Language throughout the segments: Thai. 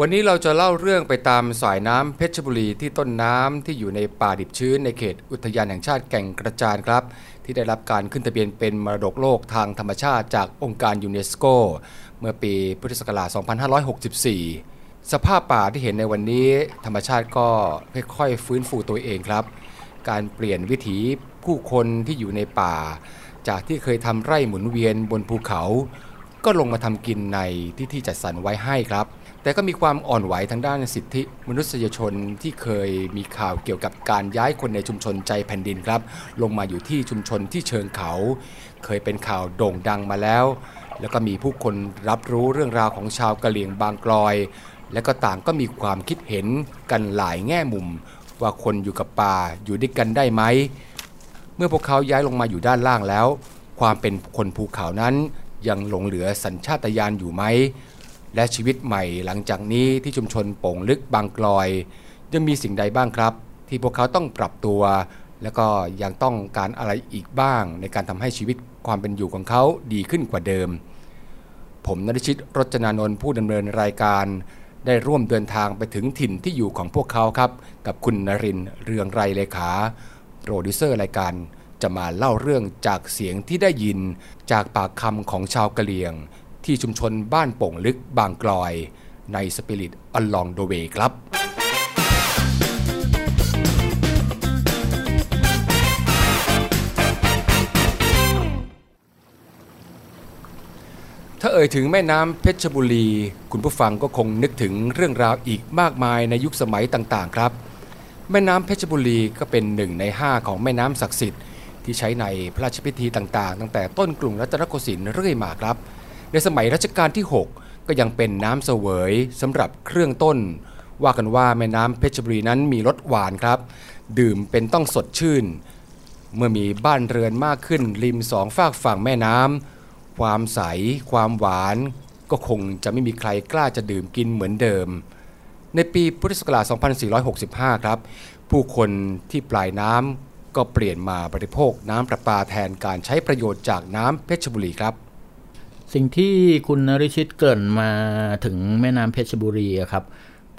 วันนี้เราจะเล่าเรื่องไปตามสายน้ำเพชรบุรีที่ต้นน้ำที่อยู่ในป่าดิบชื้นในเขตอุทยานแห่งชาติแก่งกระจานครับ ที่ได้รับการขึ้นทะเบียนเป็นมรดกโลกทางธรรมชาติจากองค์การยูเนสโก เมื่อปีพุทธศักราช 2564 สภาพป่าที่เห็นในวันนี้ธรรมชาติก็ค่อยๆฟื้นฟูตัวเองครับ การเปลี่ยนวิถีผู้คนที่อยู่ในป่า จากที่เคยทำไร่หมุนเวียนบนภูเขา ก็ลงมาทำกินในที่ที่จัดสรรไว้ให้ครับ แต่ก็มีความอ่อนไหวทางด้านสิทธิมนุษยชนที่เคยมีข่าวเกี่ยวกับการย้ายคนในชุมชนใจแผ่นดินครับ ลงมาอยู่ที่ชุมชนที่เชิงเขา เคยเป็นข่าวโด่งดังมาแล้ว แล้วก็มีผู้คนรับรู้เรื่องราวของชาวกะเหรี่ยงบางกลอย และก็ต่างก็มีความคิดเห็นกันหลายแง่มุม ว่าคนอยู่กับป่าอยู่ด้วยกันได้ไหมเมื่อพวกเขาย้ายลงมาอยู่ด้านล่างแล้ว ความเป็นคนภูเขานั้นยังหลงเหลือสัญชาตญาณอยู่ไหม และชีวิตใหม่หลังจากนี้ที่ชุมชนโป่งลึกบางกลอยยังมีสิ่งใดบ้างครับ ที่พวกเขาต้องปรับตัว แล้วก็ยังต้องการอะไรอีกบ้าง ในการทำให้ชีวิตความเป็นอยู่ของเขาดีขึ้นกว่าเดิม ผมนริชิตรจนานนท์ผู้ดำเนินรายการ ได้ร่วมเดินทางไปถึงถิ่นที่อยู่ของพวกเขาครับ กับคุณนรินเรืองไรเลขาโปรดิวเซอร์รายการจะมาเล่าเรื่องจากเสียงที่ได้ยินจากปากคำของชาวกะเหรี่ยง ที่ชุมชนบ้านโป่งลึกบางกลอย ในสปิริตอลองโดเวครับถ้าเอ่ยถึงแม่น้ำเพชรบุรี คุณผู้ฟังก็คงนึกถึงเรื่องราวอีกมากมายในยุคสมัยต่างๆ ครับ แม่น้ำเพชรบุรีก็เป็นหนึ่งในห้าของแม่น้ำศักดิ์สิทธิ์ที่ใช้ในพระราชพิธีต่างๆ ตั้งแต่ต้นกรุงรัตนโกสินทร์เรื่อยมาครับ ในสมัยรัชกาลที่ 6 ก็ยังเป็นน้ำเสวยสำหรับเครื่องต้น ว่ากันว่าแม่น้ำเพชรบุรีนั้นมีรสหวานครับ ดื่มเป็นต้องสดชื่น เมื่อมีบ้านเรือนมากขึ้นริมสองฝากฝั่งแม่น้ำความใส ความหวาน ก็คงจะไม่มีใครกล้าจะดื่มกินเหมือนเดิม ในปีพุทธศักราช 2465 ครับ ผู้คนที่ปลายน้ำก็เปลี่ยนมาบริโภคน้ำประปาแทนการใช้ประโยชน์จากน้ำเพชรบุรีครับ สิ่งที่คุณนริชิตเกริ่นมาถึงแม่น้ำเพชรบุรีครับ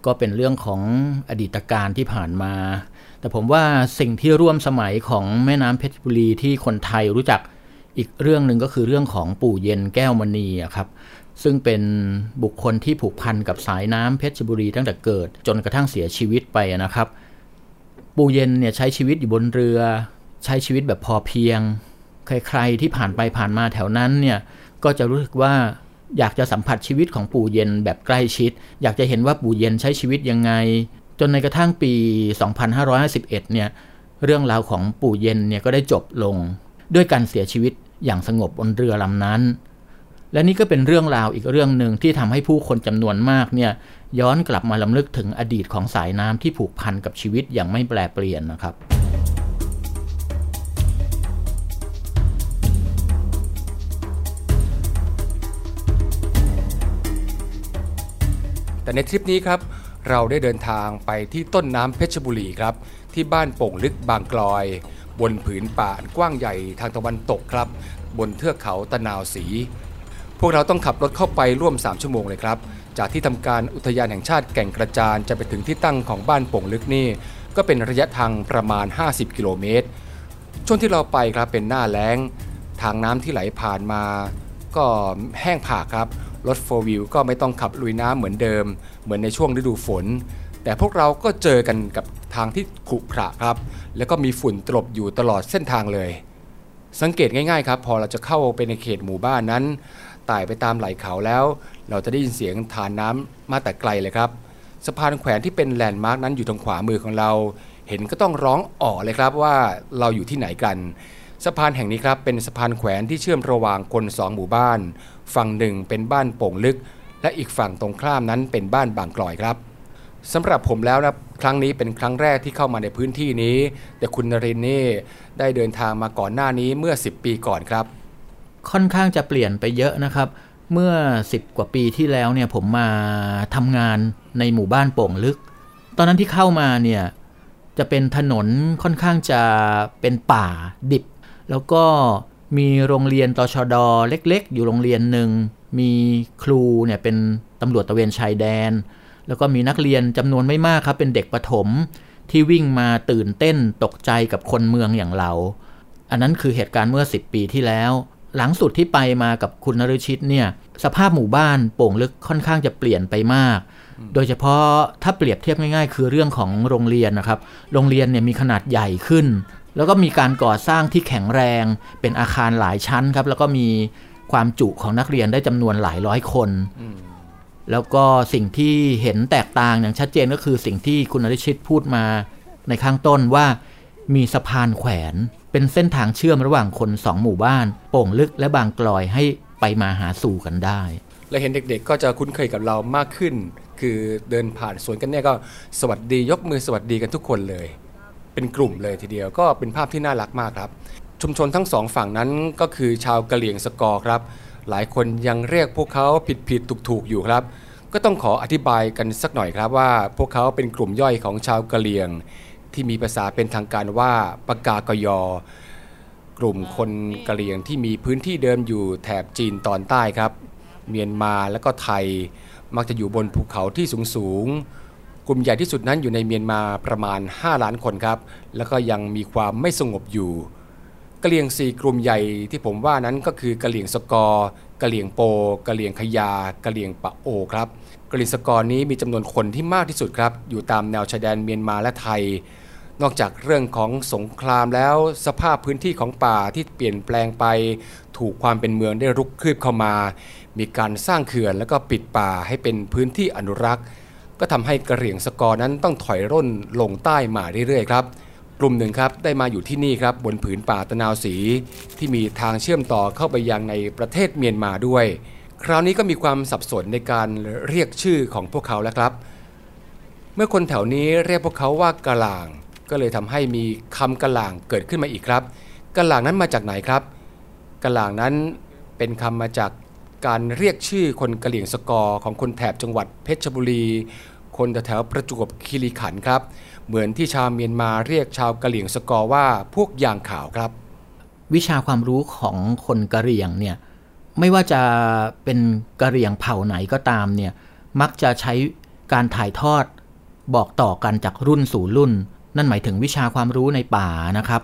ก็เป็นเรื่องของอดีตการที่ผ่านมา แต่ผมว่าสิ่งที่ร่วมสมัยของแม่น้ำเพชรบุรีที่คนไทยรู้จักอีกเรื่องหนึ่งก็คือเรื่องของปู่เย็นแก้วมณีครับซึ่งเป็นบุคคลที่ผูกพันกับสายน้ำเพชรบุรีตั้งแต่เกิด จนกระทั่งเสียชีวิตไปนะครับ ปู่เย็นเนี่ยใช้ชีวิตอยู่บนเรือ ใช้ชีวิตแบบพอเพียง ใครๆที่ผ่านไปผ่านมาแถวนั้นเนี่ย ก็จะรู้สึกว่าอยากจะสัมผัสชีวิตของปู่เย็นแบบใกล้ชิด อยากจะเห็นว่าปู่เย็นใช้ชีวิตยังไง จนในกระทั่งปี 2551 เนี่ย เรื่องราวของปู่เย็นเนี่ยก็ได้จบลง ด้วยการเสียชีวิตอย่างสงบบนเรือลำนั้น และนี่ก็เป็นเรื่องราวอีกเรื่องหนึ่งที่ทำให้ผู้คนจำนวนมากเนี่ยย้อนกลับมาลำลึกถึงอดีตของสายน้ำที่ผูกพันกับชีวิตอย่างไม่แปรเปลี่ยนนะครับ แต่ในทริปนี้ครับเราได้เดินทางไปที่ต้นน้ำเพชรบุรีครับที่บ้านโป่งลึกบางกลอย บนผืนป่ากว้างใหญ่ทางตะวันตกครับ บนเทือกเขาตะนาวสี พวกเราต้องขับรถเข้าไปร่วม 3 ชั่วโมงเลยครับ จากที่ทำการอุทยานแห่งชาติแก่งกระจานจะไปถึงที่ตั้งของบ้านโป่งลึกนี่ ก็เป็นระยะทางประมาณ 50 กิโลเมตร ช่วงที่เราไปครับเป็นหน้าแล้ง ทางน้ำที่ไหลผ่านมา ก็แห้งผากครับ รถโฟวิวก็ไม่ต้องขับลุยน้ำเหมือนเดิม เหมือนในช่วงฤดูฝน แต่พวกเราก็เจอกันกับทางที่ขรุขระครับ แล้วก็มีฝุ่นตลบอยู่ตลอดเส้นทางเลย สังเกตง่ายๆครับ พอเราจะเข้าไปในเขตหมู่บ้านนั้นไต่ไปตามไหล่เขาแล้ว เราจะได้ยินเสียงทานน้ำมาแต่ไกลเลยครับสะพานแขวนที่เป็นแลนด์มาร์กนั้นอยู่ทางขวามือของเรา เห็นก็ต้องร้องอ๋อเลยครับว่าเราอยู่ที่ไหนกัน สะพานแห่งนี้ครับเป็นสะพานแขวนที่เชื่อมระหว่างคนสองหมู่บ้าน ฝั่งหนึ่งเป็นบ้านโป่งลึก และอีกฝั่งตรงข้ามนั้นเป็นบ้านบางกลอยครับสำหรับผมแล้วนะครั้งนี้เป็นครั้งแรกที่เข้ามาในพื้นที่นี้ แต่คุณนรินนี่ได้เดินทางมาก่อนหน้านี้เมื่อ 10 ปีก่อนครับ ค่อนข้างจะเปลี่ยนไปเยอะนะครับ เมื่อ 10 กว่าปีที่แล้วเนี่ยผมมาทำงานในหมู่บ้านโป่งลึก ตอนนั้นที่เข้ามาเนี่ยจะเป็นถนนค่อนข้างจะเป็นป่าดิบ แล้วก็มีโรงเรียนตชดเล็ก ๆ อยู่โรงเรียนหนึ่ง มีครูเนี่ยเป็นตำรวจตะเวนชายแดน แล้วก็มีนักเรียนจำนวนไม่มากครับ เป็นเด็กประถมที่วิ่งมาตื่นเต้นตกใจกับคนเมืองอย่างเรา อันนั้นคือเหตุการณ์เมื่อ 10 ปีที่แล้ว หลังสุดที่ไปมากับคุณนฤชิตเนี่ยสภาพหมู่บ้านโป่งลึกค่อนข้างจะเปลี่ยนไปมาก โดยเฉพาะถ้าเปรียบเทียบง่ายๆ คือเรื่องของโรงเรียนนะครับ โรงเรียนเนี่ยมีขนาดใหญ่ขึ้น แล้วก็มีการก่อสร้างที่แข็งแรงเป็นอาคารหลายชั้นครับ แล้วก็มีความจุของนักเรียนได้จำนวนหลายร้อยคนแล้วก็สิ่งที่เห็นแตกต่างอย่างชัดเจนก็คือสิ่งที่คุณอริชิตพูดมาในข้างต้นว่ามีสะพานแขวนเป็นเส้นทางเชื่อมระหว่างคนสองหมู่บ้าน โป่งลึกและบางกลอยให้ไปมาหาสู่กันได้ และเห็นเด็กๆ ก็จะคุ้นเคยกับเรามากขึ้น คือเดินผ่านสวนกันเนี่ยก็สวัสดียกมือสวัสดีกันทุกคนเลย เป็นกลุ่มเลยทีเดียว ก็เป็นภาพที่น่ารักมากครับ ชุมชนทั้งสองฝั่งนั้นก็คือชาวกะเหลี่ยงสกอร์ครับ หลายคนยังเรียกพวกเขาผิดผิดถูกถูกอยู่ครับ ก็ต้องขออธิบายกันสักหน่อยครับว่า พวกเขาเป็นกลุ่มย่อยของชาวกะเหลี่ยง ที่มีภาษาเป็นทางการว่าปากากยอกลุ่มคนกะเหรี่ยงที่มีพื้นที่เดิมอยู่แถบจีนตอนใต้ครับ เมียนมาและก็ไทย มักจะอยู่บนภูเขาที่สูงสูง กลุ่มใหญ่ที่สุดนั้นอยู่ในเมียนมาประมาณ 5 ล้านคนครับ แล้วก็ยังมีความไม่สงบอยู่กะเหรี่ยงสี่กลุ่มใหญ่ที่ผมว่านั้นก็คือกะเหรี่ยงสกอร์กะเหรี่ยงโปกะเหรี่ยงขยากะเหรี่ยงปะโอครับกะเหรี่ยงสกอร์นี้มีจำนวนคนที่มากที่สุดครับ อยู่ตามแนวชายแดนเมียนมาและไทย นอกจากเรื่องของสงครามแล้วสภาพพื้นที่ของป่าที่เปลี่ยนแปลงไป ถูกความเป็นเมืองได้รุกคืบเข้ามา มีการสร้างเขื่อนแล้วก็ปิดป่าให้เป็นพื้นที่อนุรักษ์ ก็ทำให้กระเหรี่ยงสกอร์นั้นต้องถอยร่นลงใต้มาเรื่อยๆครับ กลุ่มหนึ่งครับได้มาอยู่ที่นี่ครับบนผืนป่าตะนาวสี ที่มีทางเชื่อมต่อเข้าไปยังในประเทศเมียนมาด้วย คราวนี้ก็มีความสับสนในการเรียกชื่อของพวกเขาแล้วครับ เมื่อคนแถวนี้เรียกพวกเขาว่ากะหลาง ก็เลยทำให้มีคำกะหลางเกิดขึ้นมาอีกครับกะหลางนั้นมาจากไหนครับกะหลางนั้นเป็นคำมาจากการเรียกชื่อคนกะเหลี่ยงสกอร์ของคนแถบจังหวัดเพชรบุรี คนแถวประจวบคีรีขันครับ เหมือนที่ชาวเมียนมาเรียกชาวกะเหลี่ยงสกอว่าพวกยางขาวครับ วิชาความรู้ของคนกะเหรี่ยงเนี่ยไม่ว่าจะเป็นกะเหรี่ยงเผ่าไหนก็ตามเนี่ยมักจะใช้การถ่ายทอดบอกต่อกันจากรุ่นสู่รุ่น นั่นหมายถึงวิชาความรู้ในป่านะครับ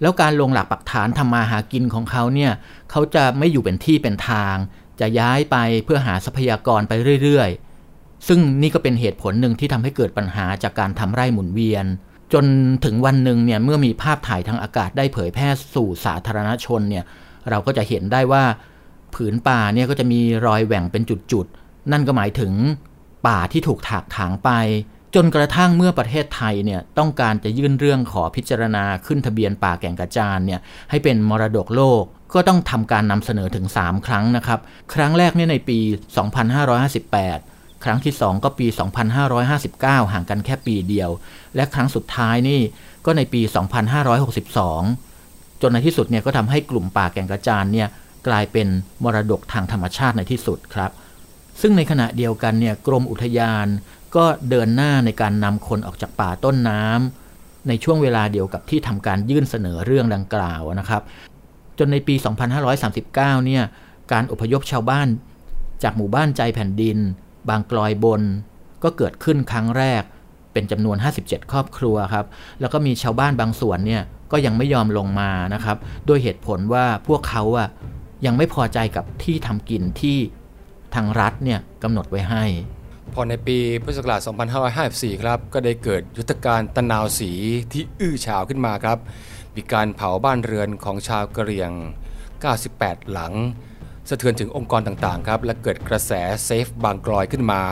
แล้วการลงหลักปักฐานทำมาหากินของเขาเนี่ยเขาจะไม่อยู่เป็นที่เป็นทาง จะย้ายไปเพื่อหาทรัพยากรไปเรื่อยๆ ซึ่งนี่ก็เป็นเหตุผลหนึ่งที่ทำให้เกิดปัญหาจากการทำไร่หมุนเวียน จนถึงวันหนึ่งเนี่ยเมื่อมีภาพถ่ายทางอากาศได้เผยแพร่สู่สาธารณชนเนี่ยเราก็จะเห็นได้ว่าผืนป่าเนี่ยก็จะมีรอยแหว่งเป็นจุดๆ นั่นก็หมายถึงป่าที่ถูกถากถางไป จนกระทั่งเมื่อประเทศไทยเนี่ยต้องการจะยื่นเรื่องขอพิจารณาขึ้นทะเบียนป่าแก่งกระจานเนี่ยให้เป็นมรดกโลกก็ต้องทำการนำเสนอถึง 3 ครั้งนะครับ ครั้งแรกเนี่ยในปี 2558 ครั้งที่ 2 ก็ปี 2559 ห่างกันแค่ปีเดียว และครั้งสุดท้ายนี่ก็ในปี 2562 จนในที่สุดเนี่ยก็ทำให้กลุ่มป่าแก่งกระจานเนี่ยกลายเป็นมรดกทางธรรมชาติในที่สุดครับ ซึ่งในขณะเดียวกันเนี่ยกรมอุทยานก็เดินหน้าในการนำคนออกจากป่าต้นน้ำในช่วงเวลาเดียวกับที่ทำการยื่นเสนอเรื่องดังกล่าวนะครับ จนในปี 2539 เนี่ยการอพยพชาวบ้านจากหมู่บ้านใจแผ่นดิน บางกลอยบน ก็เกิดขึ้นครั้งแรกเป็นจำนวน 57 ครอบครัวครับ แล้วก็มีชาวบ้านบางส่วนเนี่ยก็ยังไม่ยอมลงมานะครับโดยเหตุผลว่าพวกเขาอะยังไม่พอใจกับที่ทำกินที่ทางรัฐเนี่ยกำหนดไว้ให้ พอในปีพุทธศักราช 2554 ครับ ก็ได้เกิดยุทธการตะนาวสีที่อื้อฉาวขึ้นมาครับ มีการเผาบ้านเรือนของชาวกะเหรี่ยง 98 หลัง สะเทือนถึงองค์กรต่างๆครับและเกิดกระแสเซฟบางกลอยขึ้นมา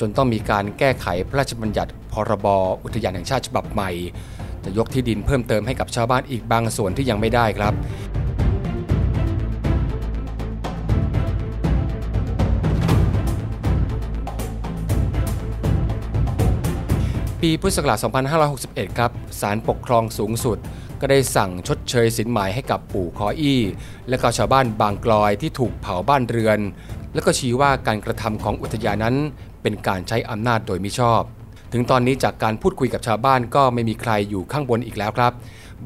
จนต้องมีการแก้ไขพระราชบัญญัติพรบอุทยานแห่งชาติฉบับใหม่ จะยกที่ดินเพิ่มเติมให้กับชาวบ้านอีกบางส่วนที่ยังไม่ได้ครับปีพุทธศักราช 2561 ครับ ศาลปกครองสูงสุด ก็ได้สั่งชดเชยสินไหมให้กับปู่คออี้ และก็ชาวบ้านบางกลอยที่ถูกเผาบ้านเรือน และก็ชี้ว่าการกระทำของอุทยานนั้น เป็นการใช้อำนาจโดยมิชอบ ถึงตอนนี้จากการพูดคุยกับชาวบ้านก็ไม่มีใครอยู่ข้างบนอีกแล้วครับ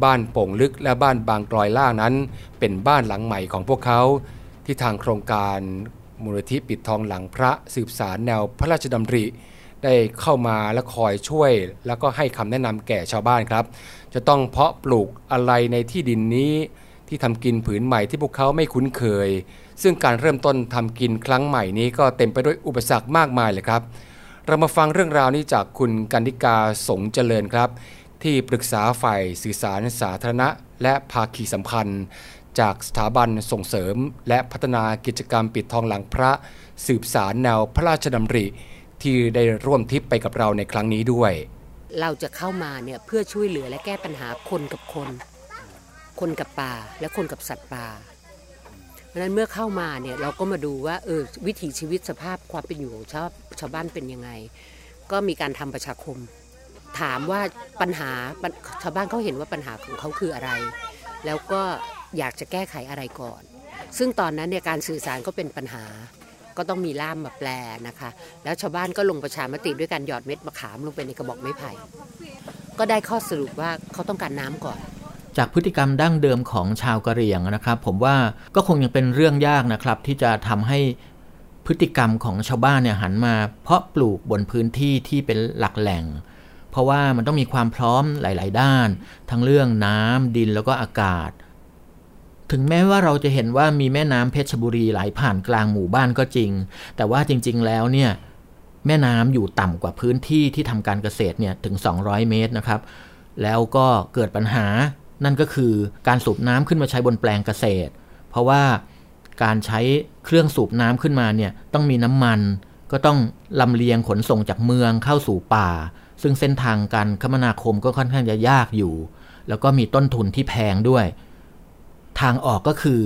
บ้านโป่งลึกและบ้านบางกลอยล่างนั้น เป็นบ้านหลังใหม่ของพวกเขา ที่ทางโครงการมูลนิธิปิดทองหลังพระสืบสารแนวพระราชดำริได้เข้ามาและคอยช่วย แล้วก็ให้คำแนะนำแก่ชาวบ้านครับ จะต้องเพาะปลูกอะไรในที่ดินนี้ ที่ทำกินผืนใหม่ที่พวกเขาไม่คุ้นเคย ซึ่งการเริ่มต้นทำกินครั้งใหม่นี้ก็เต็มไปด้วยอุปสรรคมากมายเลยครับ เรามาฟังเรื่องราวนี้จากคุณกันนิกาสงเจริญครับ ที่ปรึกษาฝ่ายสื่อสารสาธารณะ และภาคีสัมพันธ์จากสถาบันส่งเสริม และพัฒนากิจกรรมปิดทองหลังพระ สืบสารแนวพระราชดำริ ที่ได้ร่วมทิพย์ไปกับเราในครั้งนี้ด้วย เราจะเข้ามาเนี่ยเพื่อช่วยเหลือและแก้ปัญหาคนกับคน คนกับป่าและคนกับสัตว์ป่า เพราะฉะนั้นเมื่อเข้ามาเนี่ยเราก็มาดูว่าเออวิถีชีวิตสภาพความเป็นอยู่ของชาวชาวบ้านเป็นยังไง ก็มีการทำประชาคม ถามว่าปัญหาชาวบ้านเขาเห็นว่าปัญหาของเขาคืออะไร แล้วก็อยากจะแก้ไขอะไรก่อน ซึ่งตอนนั้นเนี่ยการสื่อสารก็เป็นปัญหา ก็ต้องมีล่ามมาแปลนะคะ แล้วชาวบ้านก็ลงประชามติด้วยการหยอดเม็ดมะขามลงไปในกระบอกไม้ไผ่ ก็ได้ข้อสรุปว่าเขาต้องการน้ำก่อน จากพฤติกรรมดั้งเดิมของชาวกะเหรี่ยงนะครับ ผมว่าก็คงยังเป็นเรื่องยากนะครับ ที่จะทำให้พฤติกรรมของชาวบ้านเนี่ยหันมา เพาะปลูกบนพื้นที่ที่เป็นหลักแหล่ง เพราะว่ามันต้องมีความพร้อมหลาย ๆ ด้าน ทั้งเรื่องน้ำดินแล้วก็อากาศ ถึงแม้ว่าเราจะเห็นว่ามีแม่น้ำเพชรบุรีไหลผ่านกลางหมู่บ้านก็จริง แต่ว่าจริง ๆ แล้วเนี่ยแม่น้ำอยู่ต่ำกว่าพื้นที่ที่ทำการเกษตรเนี่ยถึง 200 เมตรนะครับ แล้วก็เกิดปัญหานั่นก็คือการสูบน้ำขึ้นมาใช้บนแปลงเกษตร เพราะว่าการใช้เครื่องสูบน้ำขึ้นมาเนี่ยต้องมีน้ำมัน ก็ต้องลำเลียงขนส่งจากเมืองเข้าสู่ป่า ซึ่งเส้นทางการคมนาคมก็ค่อนข้างจะยากอยู่ แล้วก็มีต้นทุนที่แพงด้วย ทางออกก็คือ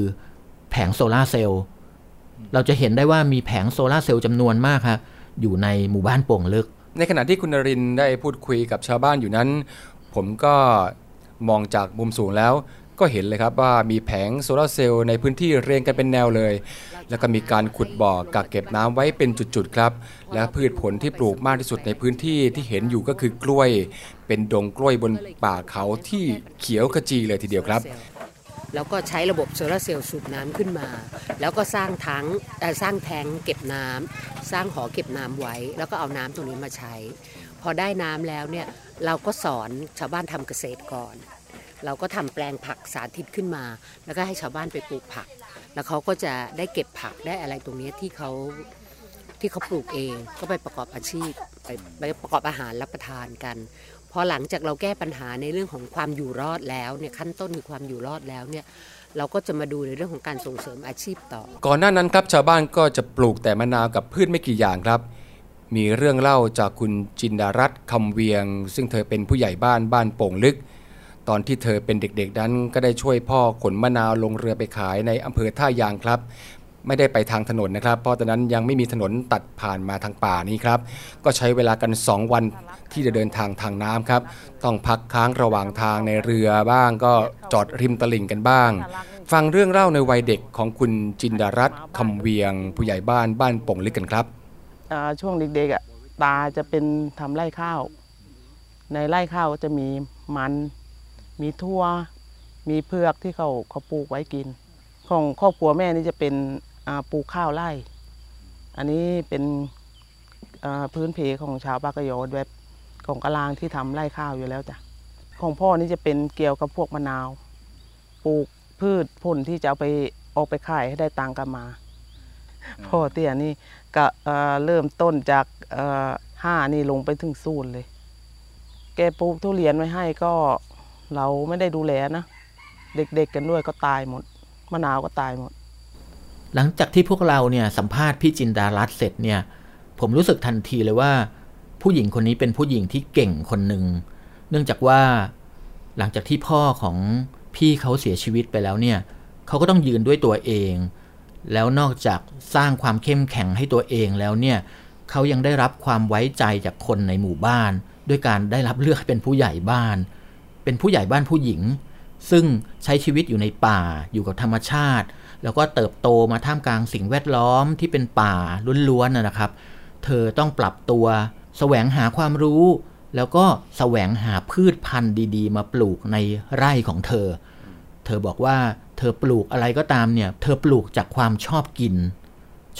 แผงโซลาร์เซลล์เราจะเห็นได้ว่ามีแผงโซลาร์เซลล์จำนวนมากครับอยู่ในหมู่บ้านโป่งลึก ในขณะที่คุณนรินทร์ได้พูดคุยกับชาวบ้านอยู่นั้น ผมก็มองจากมุมสูงแล้ว ก็เห็นเลยครับว่ามีแผงโซลาร์เซลล์ในพื้นที่เรียงกันเป็นแนวเลย แล้วก็มีการขุดบ่อกักเก็บน้ำไว้เป็นจุดๆครับ และพืชผลที่ปลูกมากที่สุดในพื้นที่ที่เห็นอยู่ก็คือกล้วย เป็นดงกล้วยบนป่าเขาที่เขียวขจีเลยทีเดียวครับ แล้วก็ใช้ระบบโซลาร์เซลล์สูบน้ำขึ้นมา แล้วก็สร้างทั้งสร้างแทงเก็บน้ำสร้างหอเก็บน้ำไว้ แล้วก็เอาน้ำตรงนี้มาใช้ พอได้น้ำแล้วเนี่ยเราก็สอนชาวบ้านทำเกษตรก่อน เราก็ทำแปลงผักสาธิตขึ้นมา แล้วก็ให้ชาวบ้านไปปลูกผัก แล้วเขาก็จะได้เก็บผักได้อะไรตรงนี้ที่เขาที่เขาปลูกเองก็ไปประกอบอาชีพไปไปประกอบอาหารรับประทานกัน พอหลังจากเราแก้ปัญหาในเรื่องของความอยู่รอดแล้วเนี่ยขั้นต้นคือความอยู่รอดแล้วเนี่ยเราก็จะมาดูในเรื่องของการส่งเสริมอาชีพต่อ ก่อนหน้านั้นครับชาวบ้านก็จะปลูกแต่มะนาวกับพืชไม่กี่อย่างครับ มีเรื่องเล่าจากคุณจินดารัตน์คำเวียง ซึ่งเธอเป็นผู้ใหญ่บ้านบ้านโป่งลึก ตอนที่เธอเป็นเด็กๆนั้นก็ได้ช่วยพ่อขนมะนาวลงเรือไปขายในอำเภอท่ายางครับ ไม่ได้ไปทางถนนนะครับ เพราะตอนนั้นยังไม่มีถนนตัดผ่านมาทางป่านี้ครับ ก็ใช้เวลากัน 2 วันที่จะเดินทางทางน้ำครับ ต้องพักค้างระหว่างทางในเรือบ้าง ก็จอดริมตลิ่งกันบ้าง ฟังเรื่องเล่าในวัยเด็กของคุณจินดารัตน์คำเวียง ผู้ใหญ่บ้านบ้านป่งลึกกันครับช่วงเด็กๆอะตาจะเป็นทำไร่ข้าว ในไร่ข้าวจะมีมัน มีทั่ว มีเพือกที่เขาเขาปลูกไว้กิน ของครอบครัวแม่นี่จะเป็น ปลูกข้าวไร่ อันนี้เป็นอ่าพื้นเพของชาวปากกยอแบบของกะลางที่ทำไร่ข้าวอยู่แล้วจ้ะของพ่อนี่จะเป็นเกี่ยวกับพวกมะนาว ปลูกพืชผลที่จะเอาไปออกไปขายให้ได้ตังค์กันมา พ่อเตี้ยนี่ก็เอ่อเริ่มต้นจากเอ่อห้านี่ลงไปถึงศูนย์เลย แกปลูกทุเรียนไว้ให้ก็เราไม่ได้ดูแลนะ เด็กๆกันด้วยก็ตายหมด มะนาวก็ตายหมด หลังจากที่พวกเราเนี่ยสัมภาษณ์พี่จินดารัตเสร็จเนี่ย ผมรู้สึกทันทีเลยว่า ผู้หญิงคนนี้เป็นผู้หญิงที่เก่งคนหนึ่ง เนื่องจากว่าหลังจากที่พ่อของพี่เขาเสียชีวิตไปแล้วเนี่ยเขาก็ต้องยืนด้วยตัวเอง แล้วนอกจากสร้างความเข้มแข็งให้ตัวเองแล้วเนี่ยเขายังได้รับความไว้ใจจากคนในหมู่บ้าน ด้วยการได้รับเลือกเป็นผู้ใหญ่บ้าน เป็นผู้ใหญ่บ้านผู้หญิง ซึ่งใช้ชีวิตอยู่ในป่าอยู่กับธรรมชาติ แล้วก็เติบโตมาท่ามกลางสิ่งแวดล้อมที่เป็นป่าล้วนๆนะครับ เธอต้องปรับตัวแสวงหาความรู้ แล้วก็แสวงหาพืชพันธุ์ดีๆ มาปลูกในไร่ของเธอ เธอบอกว่าเธอปลูกอะไรก็ตามเนี่ย เธอปลูกจากความชอบกิน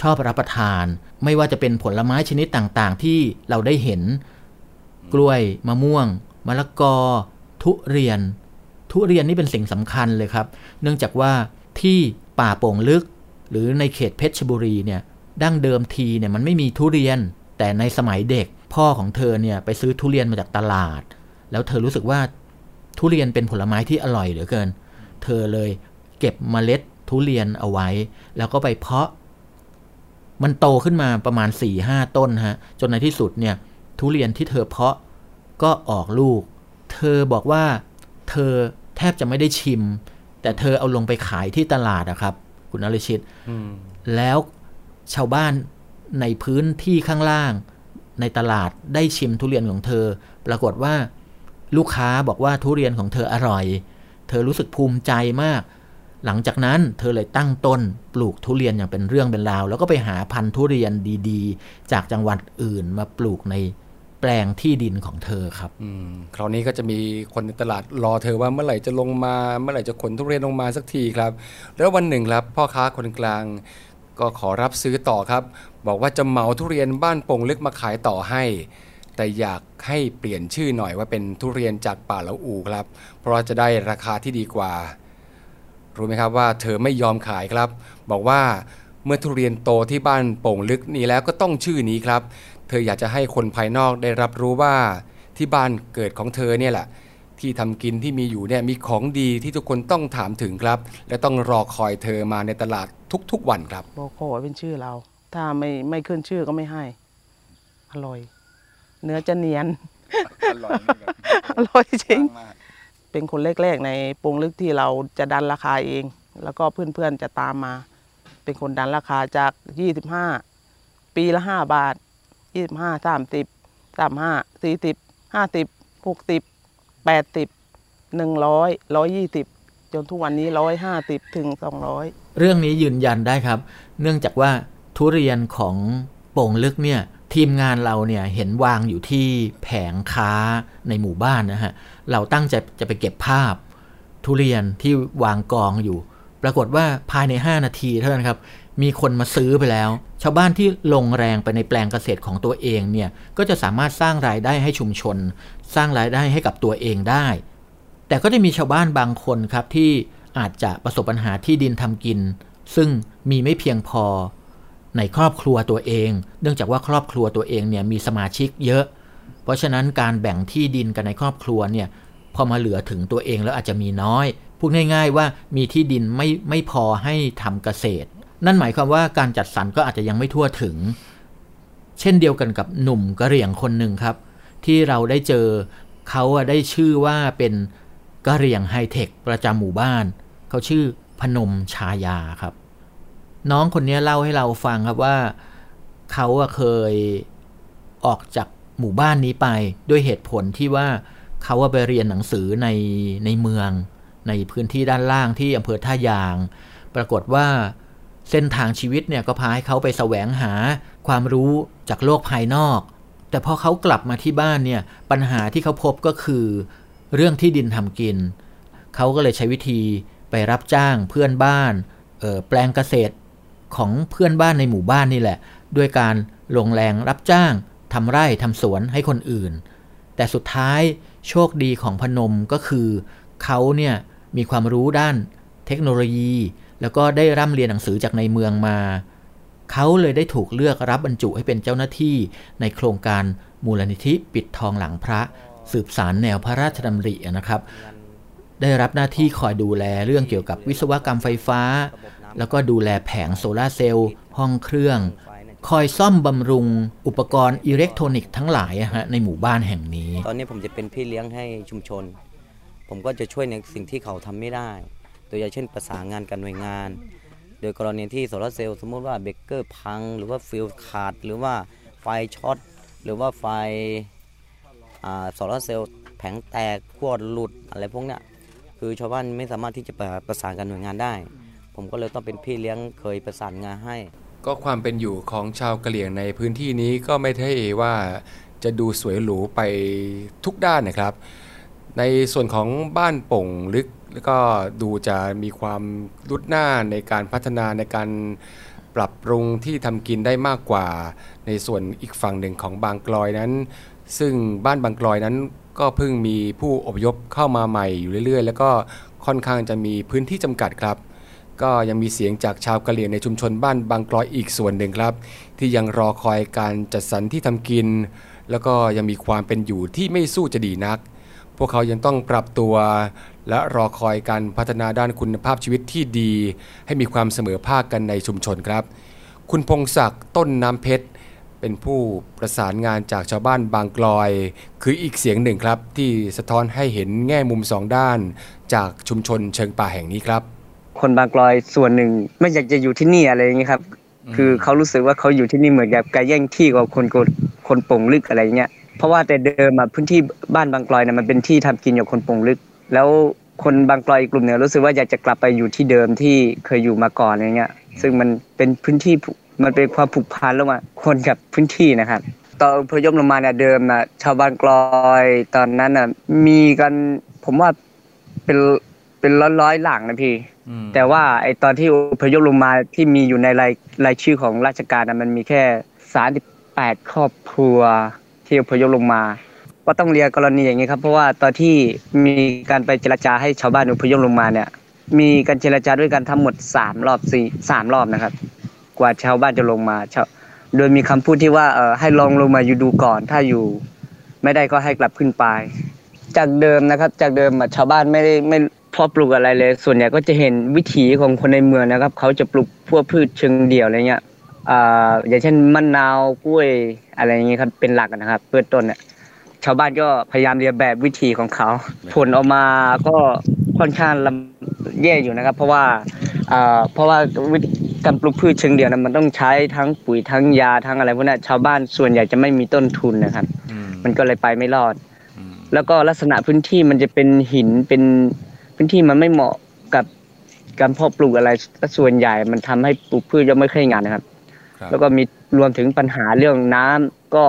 ชอบรับประทาน ไม่ว่าจะเป็นผลไม้ชนิดต่างๆ ที่เราได้เห็น กล้วยมะม่วงมะละกอ ทุเรียน ทุเรียนนี่เป็นสิ่งสำคัญเลยครับ เนื่องจากว่าที่ ป่าโป่งลึก หรือในเขตเพชรบุรีเนี่ยดั้งเดิมทีเนี่ยมันไม่มีทุเรียน แต่ในสมัยเด็กพ่อของเธอเนี่ยไปซื้อทุเรียนมาจากตลาด แล้วเธอรู้สึกว่าทุเรียนเป็นผลไม้ที่อร่อยเหลือเกิน เธอเลยเก็บเมล็ดทุเรียนเอาไว้ แล้วก็ไปเพาะ มันโตขึ้นมาประมาณ4ี่ห้าต้นฮะ จนในที่สุดเนี่ยทุเรียนที่เธอเพาะก็ออกลูก เธอบอกว่าเธอแทบจะไม่ได้ชิม แต่เธอเอาลงไปขายที่ตลาดอะครับ คุณนรชิตแล้วชาวบ้านในพื้นที่ข้างล่าง ในตลาดได้ชิมทุเรียนของเธอ ปรากฏว่าลูกค้าบอกว่าทุเรียนของเธออร่อย เธอรู้สึกภูมิใจมาก หลังจากนั้นเธอเลยตั้งต้นปลูกทุเรียนอย่างเป็นเรื่องเป็นราว แล้วก็ไปหาพันธุ์ทุเรียนดีๆ จากจังหวัดอื่นมาปลูกใน แปลงที่ดินของเธอครับคราวนี้ก็จะมีคนในตลาดรอเธอว่าเมื่อไหร่จะลงมาเมื่อไหร่จะขนทุเรียนลงมาสักทีครับ แล้ววันหนึ่งครับ พ่อค้าคนกลาง ก็ขอรับซื้อต่อครับ บอกว่าจะเหมาทุเรียนบ้านโป่งลึกมาขายต่อให้ แต่อยากให้เปลี่ยนชื่อหน่อยว่าเป็นทุเรียนจากป่าละอูครับ เพราะจะได้ราคาที่ดีกว่า รู้ไหมครับว่าเธอไม่ยอมขายครับ บอกว่าเมื่อทุเรียนโตที่บ้านโป่งลึกนี้แล้วก็ต้องชื่อนี้ครับ เธออยากจะให้คนภายนอกได้รับรู้ว่าที่บ้านเกิดของเธอเนี่ยแหละที่ทำกินที่มีอยู่เนี่ยมีของดีที่ทุกคนต้องถามถึงครับ และต้องรอคอยเธอมาในตลาดทุกๆวันครับบอกขอเป็นชื่อเรา ถ้าไม่ไม่ขึ้นชื่อก็ไม่ให้ อร่อย เนื้อจะเนียน อร่อยอร่อยจริง เป็นคนแรกๆในปรุงลึกที่เราจะดันราคาเอง แล้วก็เพื่อนๆจะตามมา เป็นคนดันราคาจาก 25 ปีละ 5 บาท 25 30 35 40 50 60 80 100 120จนทุกวันนี้150ถึง200เรื่องนี้ยืนยันได้ครับ เนื่องจากว่าทุเรียนของโป่งลึกเนี่ยทีมงานเราเนี่ยเห็นวางอยู่ที่แผงค้าในหมู่บ้านนะฮะ เราตั้งใจจะไปเก็บภาพทุเรียนที่วางกองอยู่ ปรากฏว่าภายใน 5 นาทีเท่านั้นครับ มีคนมาซื้อไปแล้ว ชาวบ้านที่ลงแรงไปในแปลงเกษตรของตัวเองเนี่ยก็จะสามารถสร้างรายได้ให้ชุมชน สร้างรายได้ให้กับตัวเองได้ แต่ก็จะมีชาวบ้านบางคนครับที่อาจจะประสบปัญหาที่ดินทำกิน ซึ่งมีไม่เพียงพอในครอบครัวตัวเอง เนื่องจากว่าครอบครัวตัวเองเนี่ยมีสมาชิกเยอะ เพราะฉะนั้นการแบ่งที่ดินกันในครอบครัวเนี่ยพอมาเหลือถึงตัวเองแล้วอาจจะมีน้อย พูดง่าย ๆ ว่ามีที่ดินไม่ไม่พอให้ทำเกษตร นั่นหมายความว่าการจัดสรรก็อาจจะยังไม่ทั่วถึง เช่นเดียวกันกับหนุ่มกะเหรี่ยงคนหนึ่งครับ ที่เราได้เจอเขาได้ชื่อว่าเป็นกะเหรี่ยงไฮเทคประจำหมู่บ้าน เขาชื่อพนมชายาครับ น้องคนนี้เล่าให้เราฟังครับว่าเขาเคยออกจากหมู่บ้านนี้ไปด้วยเหตุผลที่ว่าเขาไปเรียนหนังสือในในเมือง ในพื้นที่ด้านล่างที่อำเภอท่ายาง ปรากฏว่า เส้นทางชีวิตเนี่ยก็พาให้เขาไปแสวงหาความรู้จากโลกภายนอก แต่พอเขากลับมาที่บ้านเนี่ยปัญหาที่เขาพบก็คือเรื่องที่ดินทำกิน เขาก็เลยใช้วิธีไปรับจ้างเพื่อนบ้านแปลงเกษตรของเพื่อนบ้านในหมู่บ้านนี่แหละ ด้วยการลงแรงรับจ้างทำไร่ทำสวนให้คนอื่น แต่สุดท้ายโชคดีของพนมก็คือ เขาเนี่ยมีความรู้ด้านเทคโนโลยี แล้วก็ได้ร่ำเรียนหนังสือจากในเมืองมา เขาเลยได้ถูกเลือกรับบรรจุให้เป็นเจ้าหน้าที่ในโครงการมูลนิธิปิดทองหลังพระ สืบสารแนวพระราชดำรินะครับ ได้รับหน้าที่คอยดูแลเรื่องเกี่ยวกับวิศวกรรมไฟฟ้า แล้วก็ดูแลแผงโซลาเซลล์ห้องเครื่อง คอยซ่อมบำรุงอุปกรณ์อิเล็กทรอนิกส์ทั้งหลายฮะในหมู่บ้านแห่งนี้ ตอนนี้ผมจะเป็นพี่เลี้ยงให้ชุมชน ผมก็จะช่วยในสิ่งที่เขาทำไม่ได้ โดยเช่น ประสานงานกับหน่วยงาน โดยกรณีที่โซลาร์เซลล์สมมติว่าเบรกเกอร์พัง หรือว่าฟิวส์ขาด หรือว่าไฟช็อตหรือว่าไฟโซลาร์เซลล์แผงแตกขั้วหลุดอะไรพวกเนี้ยคือชาวบ้านไม่สามารถที่จะประสานกับหน่วยงานได้ ผมก็เลยต้องเป็นพี่เลี้ยงเคยประสานงานให้ ก็ความเป็นอยู่ของชาวกะเหรี่ยงในพื้นที่นี้ก็ไม่ใช่ว่าจะดูสวยหรูไปทุกด้านนะครับ ในส่วนของบ้านป่งลึก แล้วก็ดูจะมีความรุดหน้าในการพัฒนาในการปรับปรุงที่ทำกินได้มากกว่า ในส่วนอีกฝั่งหนึ่งของบางกลอยนั้น ซึ่งบ้านบางกลอยนั้นก็เพิ่งมีผู้อพยพเข้ามาใหม่อยู่เรื่อย ๆ แล้วก็ค่อนข้างจะมีพื้นที่จำกัดครับ ก็ยังมีเสียงจากชาวกะเหรี่ยงในชุมชนบ้านบางกลอยอีกส่วนหนึ่งครับ ที่ยังรอคอยการจัดสรรที่ทำกิน แล้วก็ยังมีความเป็นอยู่ที่ไม่สู้จะดีนัก พวกเขายังต้องปรับตัว และรอคอยการพัฒนาด้านคุณภาพชีวิตที่ดี ให้มีความเสมอภาคกันในชุมชนครับ คุณพงศักดิ์ต้นน้ำเพชร เป็นผู้ประสานงานจากชาวบ้านบางกลอย คืออีกเสียงหนึ่งครับ ที่สะท้อนให้เห็นแง่มุมสองด้าน จากชุมชนเชิงป่าแห่งนี้ครับ คนบางกลอยส่วนหนึ่งไม่อยากจะอยู่ที่นี่อะไรอย่างเงี้ครับ คือเขารู้สึกว่าเขาอยู่ที่นี่เหมือนกับการแย่งที่กับคนกดคนป่งลึกอะไรเงี้ย เพราะว่าแต่เดิมอะพื้นที่บ้านบางกลอยเนี่ยมันเป็นที่ทำกินของคนโป่งลึก แล้วคนบางกลอยกลุ่มเนี่ยรู้สึกว่าอยากจะกลับไปอยู่ที่เดิมที่เคยอยู่มาก่อนอะไรเงี้ย ซึ่งมันเป็นพื้นที่ผูมันเป็นความผูกพันระหว่างคนกับพื้นที่นะครับตอนอพยพลงมาเนี่ยเดิมนะชาวบ้านกลอยตอนนั้นน่ะมีกันผมว่าเป็นเป็นร้อยร้อยๆหลังนะพี่ แต่ว่าไอตอนที่อพยพลงมาที่มีอยู่ในรายรายชื่อของราชการนะมันมีแค่สาแปดครอบครัว ที่อพยพลงมา ก็ต้องเรียนกรณีอย่างนี้ครับ เพราะว่าตอนที่มีการไปเจรจาให้ชาวบ้านอพยพลงมาเนี่ย มีการเจรจาด้วยกันทั้งหมดสามรอบสี่สามรอบนะครับ กว่าชาวบ้านจะลงมาโดยมีคำพูดที่ว่าเออให้ลองลงมาอยู่ดูก่อน ถ้าอยู่ ไม่ได้ก็ให้กลับขึ้นไป จากเดิมนะครับ จากเดิมชาวบ้านไม่ได้ไม่เพาะปลูกอะไรเลย ส่วนใหญ่ก็จะเห็นวิถีของคนในเมืองนะครับ เขาจะปลูกพวกพืชเชิงเดี่ยวอะไรเงี้ย อ่าอย่างเช่นมะนาวกล้วยอะไรอย่างเงี้ยครับเป็นหลักนะครับเพื่อต้นเนี่ยชาวบ้านก็พยายามเรียนแบบวิถีของเขา ผลออกมาก็ค่อนข้างลำแย่อยู่นะครับ เพราะว่าอ่าเพราะว่าวิธีการปลูกพืชเชิงเดี่ยวนั้นมันต้องใช้ทั้งปุ๋ยทั้งยาทั้งอะไรพวกนั้นชาวบ้านส่วนใหญ่จะไม่มีต้นทุนนะครับ มันก็เลยไปไม่รอด แล้วก็ลักษณะพื้นที่มันจะเป็นหินเป็นพื้นที่มันไม่เหมาะกับการเพาะปลูกอะไรส่วนใหญ่ มันทำให้ปลูกพืชยังไม่ค่อยงานนะครับครับ แล้วก็มีรวมถึงปัญหาเรื่องน้ำก็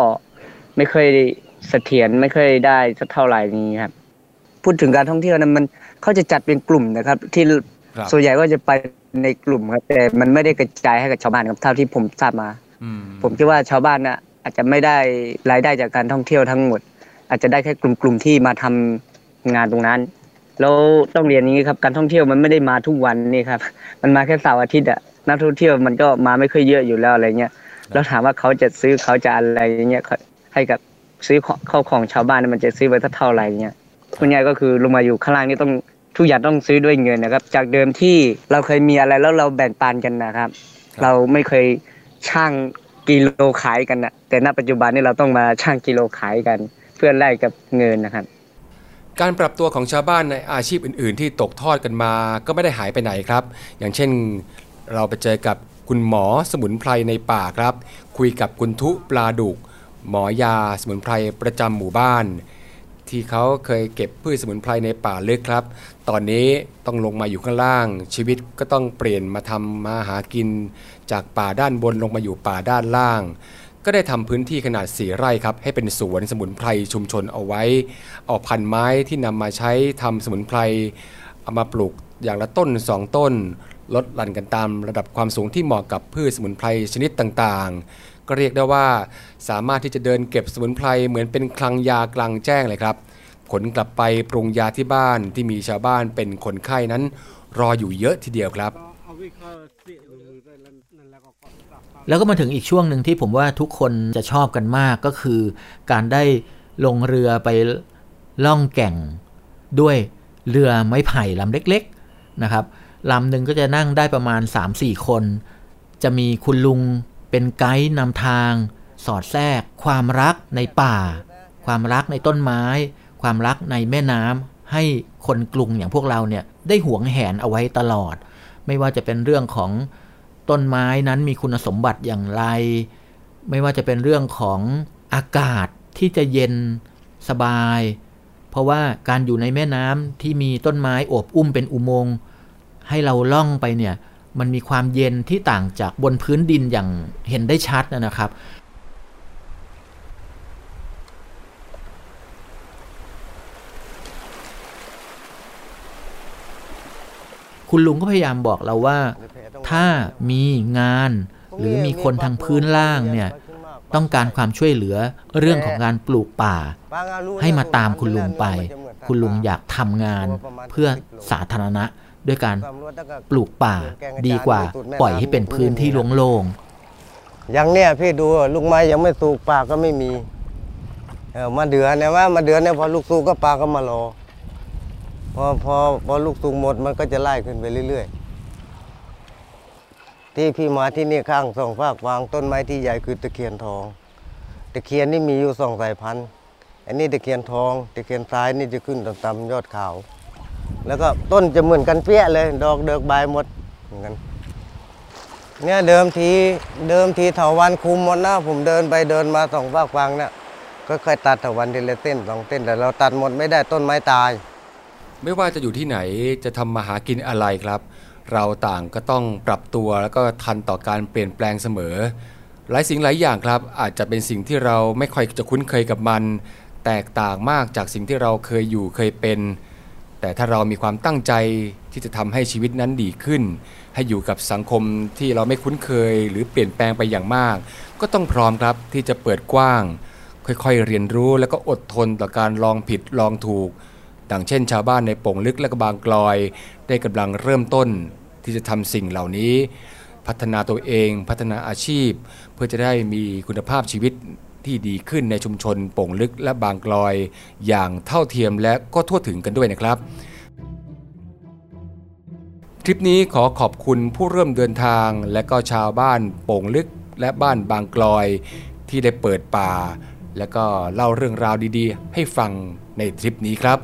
ไม่เคอยเสถียรไม่เคอยได้สักเท่าไหร่นี้ครับ พูดถึงการท่องเที่ยวนั้นมันเขาจะจัดเป็นกลุ่มนะครับ ที่ครับส่วนใหญ่ก็จะไปในกลุ่มครับแต่มันไม่ได้กระจายให้กับชาวบ้านครับเท่าที่ผมทราบมาอืมผมคิดว่าชาวบ้านน่ะอาจจะไม่ได้รายได้จากการท่องเที่ยวทั้งหมด อาจจะได้แค่กลุ่มๆที่มาทำงานตรงนั้นแล้วต้องเรียนอย่างนี้ครับ การท่องเที่ยวมันไม่ได้มาทุกวันนี่ครับ มันมาแค่เสาร์อาทิตย์อะ นักท่องเที่ยวมันก็มาไม่ค่อยเยอะอยู่แล้วอะไรเงี้ยแล้วถามว่าเขาจะซื้อเขาจะอะไรอย่างเงี้ยเขาให้กับซื้อของเข้าของชาวบ้านเนี่ยมันจะซื้อไปสักเท่าไหร่เงี้ยคุณยายก็คือลงมาอยู่ข้างล่างนี่ต้องทุกอย่างต้องซื้อด้วยเงินนะครับ จากเดิมที่เราเคยมีอะไรแล้วเราแบ่งปันกันนะครับ เราไม่เคยช่างกิโลขายกันนะแต่ณปัจจุบันนี่เราต้องมาช่างกิโลขายกัน เพื่อแลกกับเงินนะครับการปรับตัวของชาวบ้านในอาชีพอื่น ๆ ที่ตกทอดกันมาก็ไม่ได้หายไปไหนครับ อย่างเช่น เราไปเจอกับคุณหมอสมุนไพรในป่าครับ คุยกับคุณทุปลาดุก หมอยาสมุนไพรประจำหมู่บ้าน ที่เขาเคยเก็บพืชสมุนไพรในป่าลึกครับ ตอนนี้ต้องลงมาอยู่ข้างล่าง ชีวิตก็ต้องเปลี่ยนมาทำมาหากิน จากป่าด้านบนลงมาอยู่ป่าด้านล่าง ก็ได้ทำพื้นที่ขนาด4ไร่ครับให้เป็นสวนสมุนไพรชุมชนเอาไว้ เอาพันไม้ที่นำมาใช้ทำสมุนไพรเอามาปลูกอย่างละต้น2ต้น ลดหลั่นกันตามระดับความสูงที่เหมาะกับพืชสมุนไพรชนิดต่างๆ ก็เรียกได้ว่าสามารถที่จะเดินเก็บสมุนไพรเหมือนเป็นคลังยากลางแจ้งเลยครับ ขนกลับไปปรุงยาที่บ้านที่มีชาวบ้านเป็นคนไข้นั้น รออยู่เยอะทีเดียวครับ แล้วก็มาถึงอีกช่วงหนึ่งที่ผมว่าทุกคนจะชอบกันมากก็คือ การได้ลงเรือไปล่องแก่งด้วยเรือไม้ไผ่ลำเล็ก ๆนะครับ ลำหนึ่งก็จะนั่งได้ประมาณ 3-4 คน จะมีคุณลุงเป็นไกด์นำทาง สอดแทรก ความรักในป่า ความรักในต้นไม้ ความรักในแม่น้ำให้คนกรุงอย่างพวกเราเนี่ยได้หวงแหนเอาไว้ตลอด ไม่ว่าจะเป็นเรื่องของต้นไม้นั้นมีคุณสมบัติอย่างไร ไม่ว่าจะเป็นเรื่องของอากาศที่จะเย็นสบาย เพราะว่าการอยู่ในแม่น้ำที่มีต้นไม้โอบอุ้มเป็นอุโมงค์ ให้เราล่องไปเนี่ยมันมีความเย็นที่ต่างจากบนพื้นดินอย่างเห็นได้ชัดนะครับคุณลุงก็พยายามบอกเราว่า ถ้ามีงานหรือมีคนทางพื้นล่างเนี่ยต้องการความช่วยเหลือเรื่องของการปลูกป่า ให้มาตามคุณลุงไป คุณลุงอยากทำงานเพื่อสาธารณะ ด้วยการปลูกป่าดีกว่าปล่อยให้เป็นพื้นที่โล่งอย่างเนี้ยพี่ดูลูกไม้ยังไม่สุกปลาก็ไม่มีเออมาเดือนเนี่ยว่ามาเดือนเนี่ยพอลูกสุกก็ปลาก็มารอพอพอพอลูกสุกหมดมันก็จะไล่ขึ้นไปเรื่อย ๆ ที่พี่มาที่นี่ข้างสองฝากวางต้นไม้ที่ใหญ่คือตะเคียนทอง ตะเคียนนี่มีอยู่สองสายพันธุ์ อันนี้ตะเคียนทอง ตะเคียนซ้ายนี่จะขึ้นต่ำๆยอดเขา แล้วก็ต้นจะเหมือนกันเปี้ยเลย ดอกเดือกใบหมดเหมือนกันเนี่ยเดิมทีเดิมทีเถาวันคุมหมดนะผมเดินไปเดินมาสองฝากวางเนี่ยก็ค่อยตัดเถาวันทีละเส้นสองเส้นแต่เราตัดหมดไม่ได้ต้นไม้ตาย ไม่ว่าจะอยู่ที่ไหนจะทำมาหากินอะไรครับ เราต่างก็ต้องปรับตัวแล้วก็ทันต่อการเปลี่ยนแปลงเสมอ หลายสิ่งหลายอย่างครับ อาจจะเป็นสิ่งที่เราไม่ค่อยจะคุ้นเคยกับมัน แตกต่างมากจากสิ่งที่เราเคยอยู่เคยเป็น แต่ถ้าเรามีความตั้งใจที่จะทำให้ชีวิตนั้นดีขึ้น ให้อยู่กับสังคมที่เราไม่คุ้นเคยหรือเปลี่ยนแปลงไปอย่างมาก ก็ต้องพร้อมครับที่จะเปิดกว้าง ค่อยๆ เรียนรู้แล้วก็อดทนต่อการลองผิดลองถูก ดังเช่น ชาวบ้านในโป่งลึกและก็บางกลอย ได้กำลังเริ่มต้นที่จะทำสิ่งเหล่านี้ พัฒนาตัวเอง พัฒนาอาชีพ เพื่อจะได้มีคุณภาพชีวิต ที่ดีขึ้นในชุมชนโป่งลึกและบางกลอย อย่างเท่าเทียมและก็ทั่วถึงกันด้วยนะครับทริปนี้ขอขอบคุณผู้เริ่มเดินทาง และก็ชาวบ้านโป่งลึกและบ้านบางกลอย ที่ได้เปิดป่า และก็เล่าเรื่องราวดีๆ ให้ฟังในทริปนี้ครับ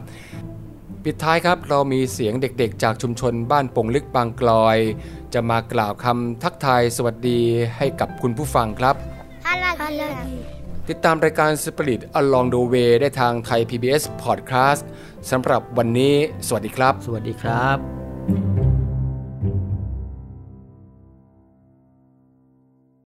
ปิดท้ายครับเรามีเสียงเด็กๆ จากชุมชนบ้านโป่งลึกบางกลอย จะมากล่าวคำทักทายสวัสดีให้กับคุณผู้ฟังครับ ติดตามรายการ Spirit Along the Way ได้ทางไทย PBS Podcast สำหรับวันนี้ สวัสดีครับ สวัสดีครับ